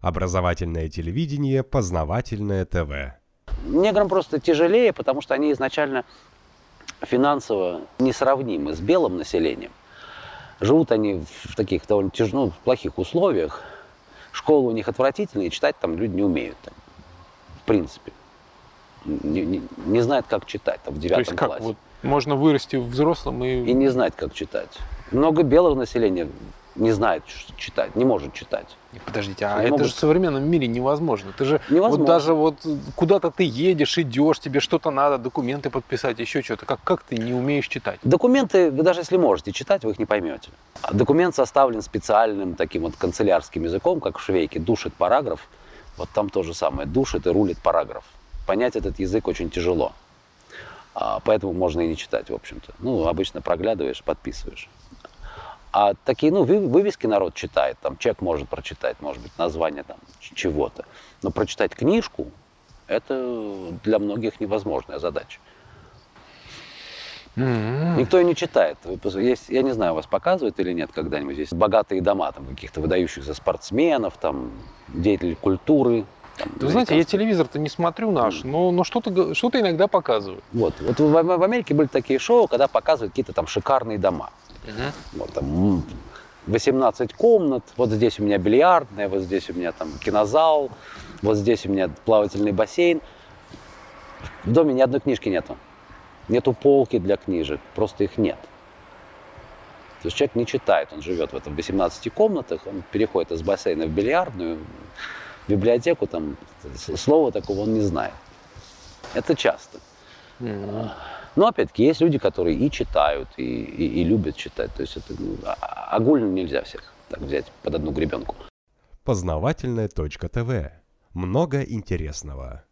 Образовательное телевидение, познавательное ТВ. Неграм просто тяжелее, потому что они изначально финансово несравнимы с белым населением. Живут они в таких довольно тяж... ну, плохих условиях. Школы у них отвратительные, читать там люди не умеют. Там, в принципе. Не, не, не знают, как читать там, в девятом То есть как? классе. Вот можно вырасти взрослым и... И не знать, как читать. Много белого населения не знает читать, не может читать. Подождите, а это могут. же в современном мире невозможно. Ты же Невозможно. вот даже вот куда-то ты едешь, идешь, тебе что-то надо, документы подписать, еще что-то. Как, как ты не умеешь читать? Документы, вы даже если можете читать, вы их не поймете. А Документ составлен специальным таким вот канцелярским языком, как в швейке, душит параграф. Вот там то же самое, душит и рулит параграф. Понять этот язык очень тяжело. А, поэтому можно и не читать, в общем-то. Ну, обычно проглядываешь, подписываешь. А такие, ну, вы- вывески народ читает, там человек может прочитать, может быть, название там чего-то. Но прочитать книжку, это для многих невозможная задача. Никто и не читает. Есть, я не знаю, вас показывают или нет когда-нибудь. Есть богатые дома там каких-то выдающихся спортсменов, там, деятелей культуры. там, Вы знаете, я телевизор-то не смотрю наш, но, но что-то, что-то иногда показывают. Вот, вот в, в Америке были такие шоу, когда показывают какие-то там шикарные дома. Вот там м, 18 комнат, вот здесь у меня бильярдная, вот здесь у меня там кинозал, вот здесь у меня плавательный бассейн. В доме ни одной книжки нету. Нету полки для книжек, просто их нет. То есть человек не читает, он живет в этом 18 комнатах, он переходит из бассейна в бильярдную, в библиотеку, там слова такого он не знает. Это часто. Но опять-таки есть люди, которые и читают, и, и- и любят читать. То есть это ну, а- а- огульно нельзя всех так взять под одну гребенку. Познавательное точка ТВ. Много интересного.